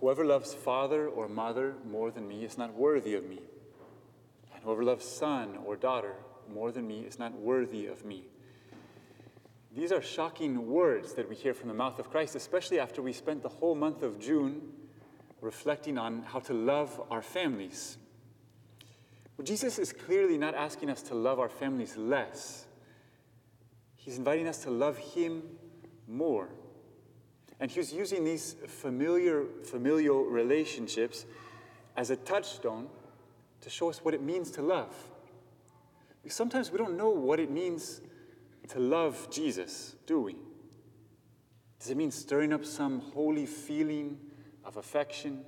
Whoever loves father or mother more than me is not worthy of me. And whoever loves son or daughter more than me is not worthy of me. These are shocking words that we hear from the mouth of Christ, especially after we spent the whole month of June reflecting on how to love our families. Well, Jesus is clearly not asking us to love our families less. He's inviting us to love Him more. And He's using these familiar, familial relationships as a touchstone to show us what it means to love. Because sometimes we don't know what it means to love Jesus, do we? Does it mean stirring up some holy feeling of affection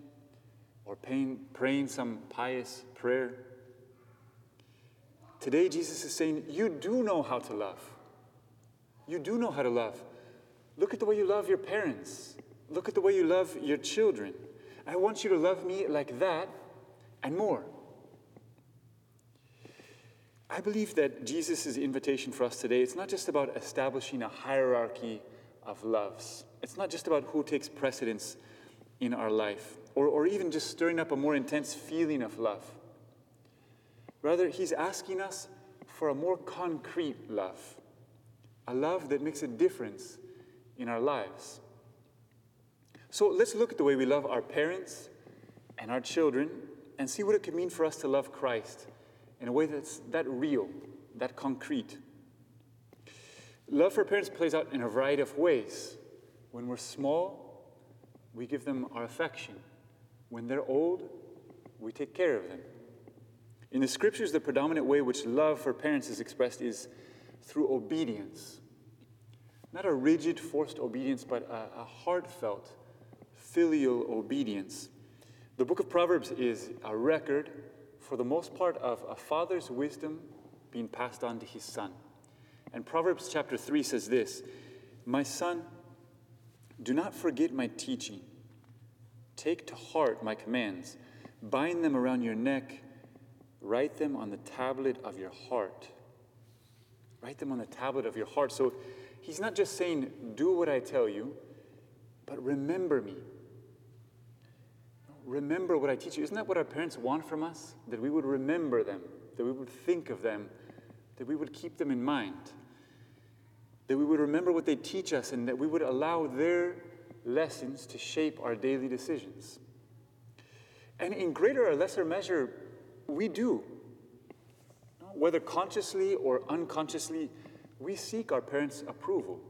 or paying, praying some pious prayer? Today, Jesus is saying, You do know how to love. You do know how to love. Look at the way you love your parents. Look at the way you love your children. I want you to love me like that and more. I believe that Jesus' invitation for us today, it's not just about establishing a hierarchy of loves. It's not just about who takes precedence in our life, or, or even just stirring up a more intense feeling of love. Rather, he's asking us for a more concrete love, a love that makes a difference in our lives. So let's look at the way we love our parents and our children and see what it could mean for us to love Christ in a way that's that real, that concrete. Love for parents plays out in a variety of ways. When we're small, we give them our affection. When they're old, we take care of them. In the scriptures, the predominant way which love for parents is expressed is through obedience. Not a rigid, forced obedience, but a, a heartfelt, filial obedience. The book of Proverbs is a record for the most part, of a father's wisdom being passed on to his son. And Proverbs chapter 3 says this My son, do not forget my teaching. Take to heart my commands. Bind them around your neck. Write them on the tablet of your heart. Write them on the tablet of your heart. So he's not just saying, Do what I tell you, but remember me remember what I teach you. Isn't that what our parents want from us? That we would remember them, that we would think of them, that we would keep them in mind, that we would remember what they teach us, and that we would allow their lessons to shape our daily decisions. And in greater or lesser measure, we do. Whether consciously or unconsciously, we seek our parents' approval.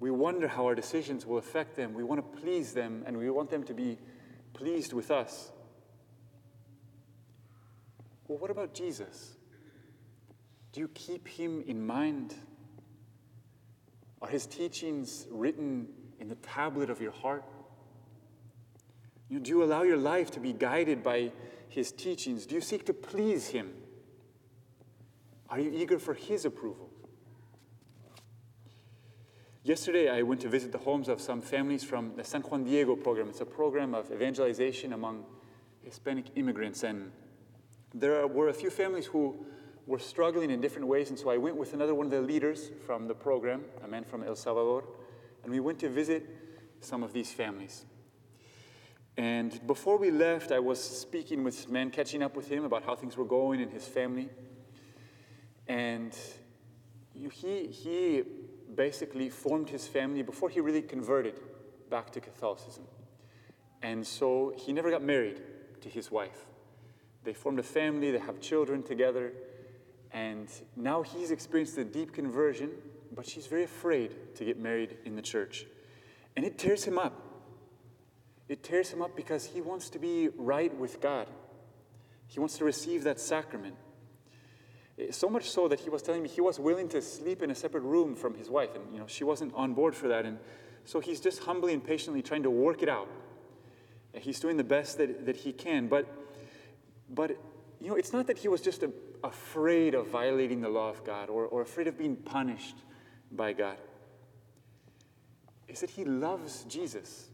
We wonder how our decisions will affect them. We want to please them, and we want them to be pleased with us. Well, what about Jesus? Do you keep him in mind? Are his teachings written in the tablet of your heart? You know, do you allow your life to be guided by his teachings? Do you seek to please him? Are you eager for his approval? Yesterday, I went to visit the homes of some families from the San Juan Diego program. It's a program of evangelization among Hispanic immigrants. And there were a few families who were struggling in different ways. And so I went with another one of the leaders from the program, a man from El Salvador, and we went to visit some of these families. And before we left, I was speaking with this man, catching up with him about how things were going in his family. And he, he basically formed his family before he really converted back to Catholicism. And so he never got married to his wife. They formed a family, they have children together, and now he's experienced a deep conversion, but she's very afraid to get married in the church. And it tears him up. It tears him up because he wants to be right with God. He wants to receive that sacrament. Eh, so much so that he was telling me he was willing to sleep in a separate room from his wife, and you know she wasn't on board for that. And so he's just humbly and patiently trying to work it out. He's doing the best that, that he can. But but you know, it's not that he was just a, afraid of violating the law of God or, or afraid of being punished by God. It's that he loves Jesus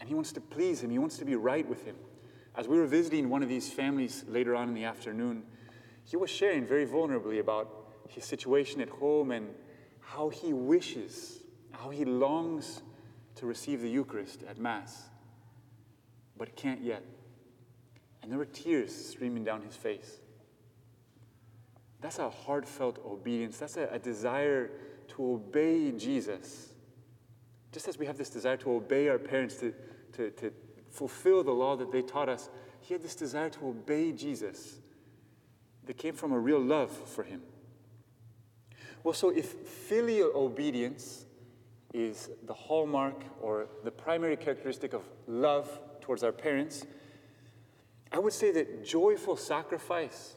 and he wants to please him, he wants to be right with him. As we were visiting one of these families later on in the afternoon, he was sharing very vulnerably about his situation at home and how he wishes, how he longs to receive the Eucharist at Mass. but can't yet. And there were tears streaming down his face. That's a heartfelt obedience. That's a, a desire to obey Jesus. Just as we have this desire to obey our parents, to, to, to fulfill the law that they taught us, he had this desire to obey Jesus came from a real love for him. Well, so if filial obedience is the hallmark or the primary characteristic of love towards our parents, I would say that joyful sacrifice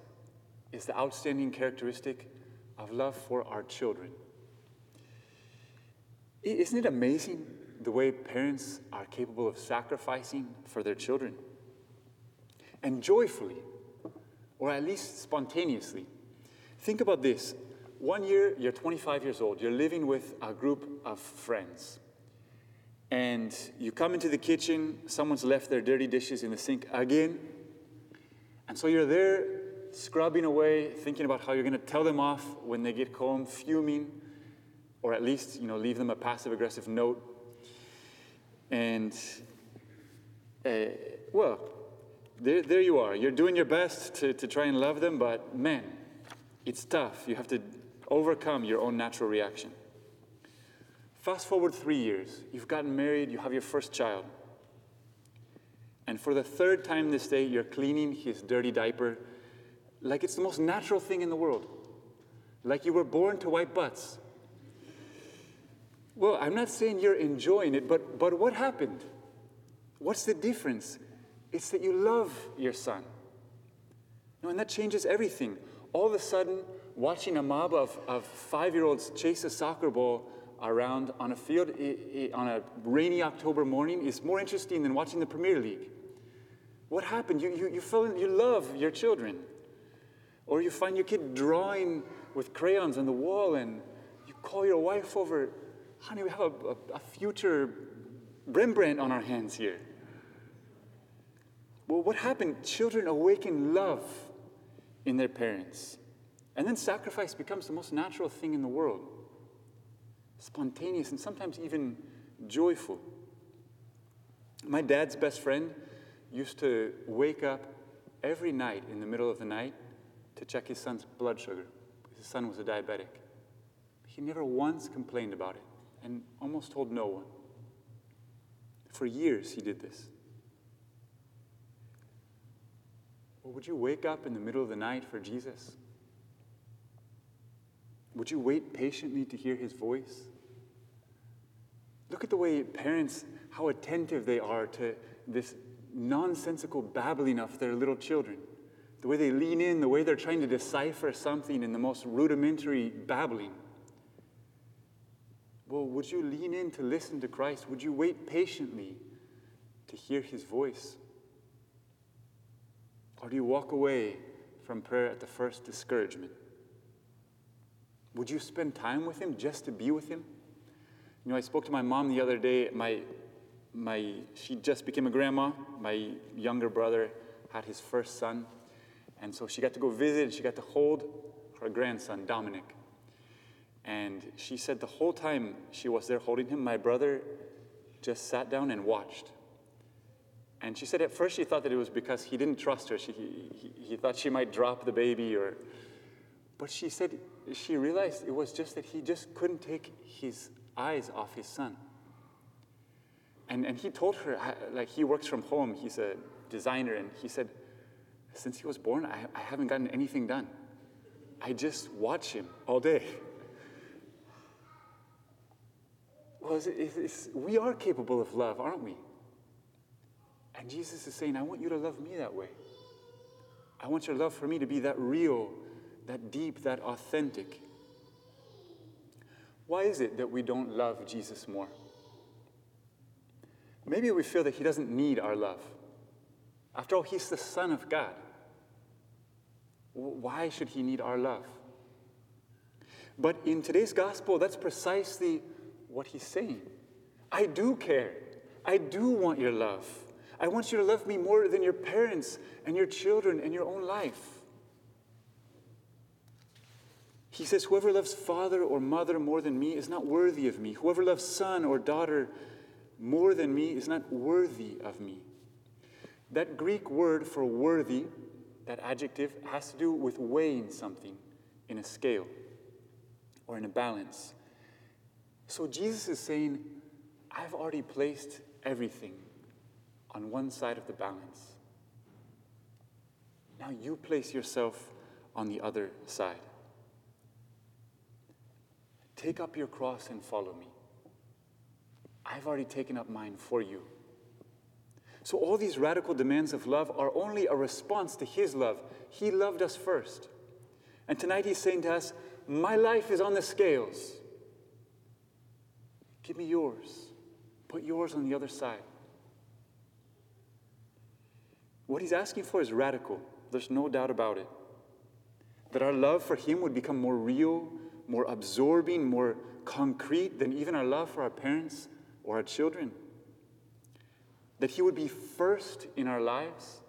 is the outstanding characteristic of love for our children. Isn't it amazing the way parents are capable of sacrificing for their children? And joyfully, or at least spontaneously. Think about this. One year, you're 25 years old, you're living with a group of friends. And you come into the kitchen, someone's left their dirty dishes in the sink again. And so you're there scrubbing away, thinking about how you're going to tell them off when they get home, fuming, or at least, you know, leave them a passive aggressive note. And, uh, well, there, there you are. You're doing your best to, to try and love them, but man, it's tough. You have to overcome your own natural reaction. Fast forward three years, you've gotten married, you have your first child. And for the third time this day, you're cleaning his dirty diaper like it's the most natural thing in the world, like you were born to wipe butts. Well, I'm not saying you're enjoying it, but, but what happened? What's the difference? It's that you love your son. No, and that changes everything. All of a sudden, watching a mob of, of five year olds chase a soccer ball around on a field on a rainy October morning is more interesting than watching the Premier League. What happened? You, you, you, fell in, you love your children. Or you find your kid drawing with crayons on the wall and you call your wife over, honey, we have a, a, a future Rembrandt on our hands here. Well, what happened? Children awaken love in their parents. And then sacrifice becomes the most natural thing in the world spontaneous and sometimes even joyful. My dad's best friend used to wake up every night in the middle of the night to check his son's blood sugar. because His son was a diabetic. He never once complained about it and almost told no one. For years, he did this. Or would you wake up in the middle of the night for Jesus? Would you wait patiently to hear his voice? Look at the way parents, how attentive they are to this nonsensical babbling of their little children. The way they lean in, the way they're trying to decipher something in the most rudimentary babbling. Well, would you lean in to listen to Christ? Would you wait patiently to hear his voice? Or do you walk away from prayer at the first discouragement? Would you spend time with him just to be with him? You know, I spoke to my mom the other day. My, my, she just became a grandma. My younger brother had his first son. And so she got to go visit and she got to hold her grandson, Dominic. And she said the whole time she was there holding him, my brother just sat down and watched. And she said at first she thought that it was because he didn't trust her. She, he, he thought she might drop the baby or. But she said she realized it was just that he just couldn't take his eyes off his son. And, and he told her, like, he works from home, he's a designer, and he said, since he was born, I, I haven't gotten anything done. I just watch him all day. Well, it's, it's, we are capable of love, aren't we? And Jesus is saying, I want you to love me that way. I want your love for me to be that real, that deep, that authentic. Why is it that we don't love Jesus more? Maybe we feel that he doesn't need our love. After all, he's the Son of God. Why should he need our love? But in today's gospel, that's precisely what he's saying. I do care. I do want your love. I want you to love me more than your parents and your children and your own life. He says, Whoever loves father or mother more than me is not worthy of me. Whoever loves son or daughter more than me is not worthy of me. That Greek word for worthy, that adjective, has to do with weighing something in a scale or in a balance. So Jesus is saying, I've already placed everything on one side of the balance. Now you place yourself on the other side. Take up your cross and follow me. I've already taken up mine for you. So, all these radical demands of love are only a response to His love. He loved us first. And tonight He's saying to us, My life is on the scales. Give me yours. Put yours on the other side. What He's asking for is radical. There's no doubt about it. That our love for Him would become more real, more absorbing, more concrete than even our love for our parents or our children that He would be first in our lives,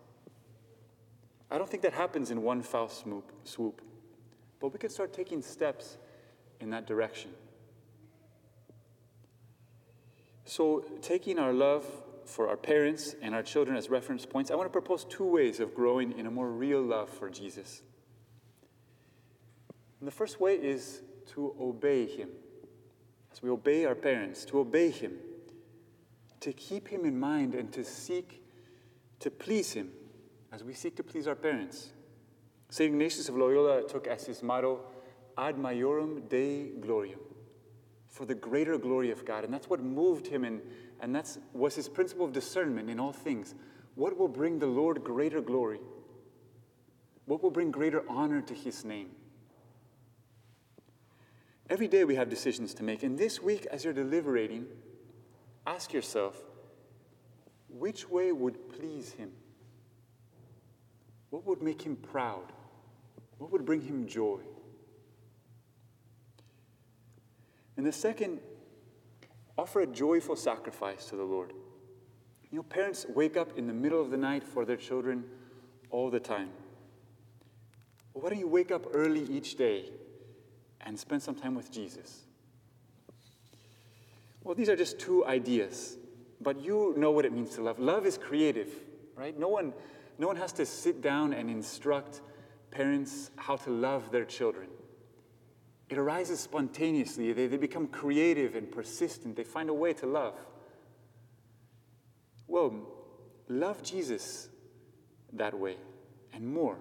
I don't think that happens in one foul swoop, but we could start taking steps in that direction. So, taking our love for our parents and our children as reference points, I want to propose two ways of growing in a more real love for Jesus. And the first way is to obey Him. As we obey our parents, to obey Him to keep Him in mind and to seek to please Him as we seek to please our parents. St. Ignatius of Loyola took as his motto, Ad Majorem Dei Gloriam, for the greater glory of God. And that's what moved him, and, and that was his principle of discernment in all things. What will bring the Lord greater glory? What will bring greater honor to his name? Every day we have decisions to make. And this week, as you're deliberating, Ask yourself which way would please him? What would make him proud? What would bring him joy? And the second, offer a joyful sacrifice to the Lord. You know, parents wake up in the middle of the night for their children all the time. Why don't you wake up early each day and spend some time with Jesus? Well, these are just two ideas, but you know what it means to love. Love is creative, right? No one, no one has to sit down and instruct parents how to love their children. It arises spontaneously. They, they become creative and persistent. They find a way to love. Well, love Jesus that way and more.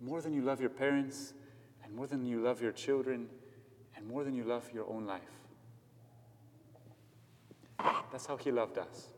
More than you love your parents, and more than you love your children, and more than you love your own life. That's how He loved us.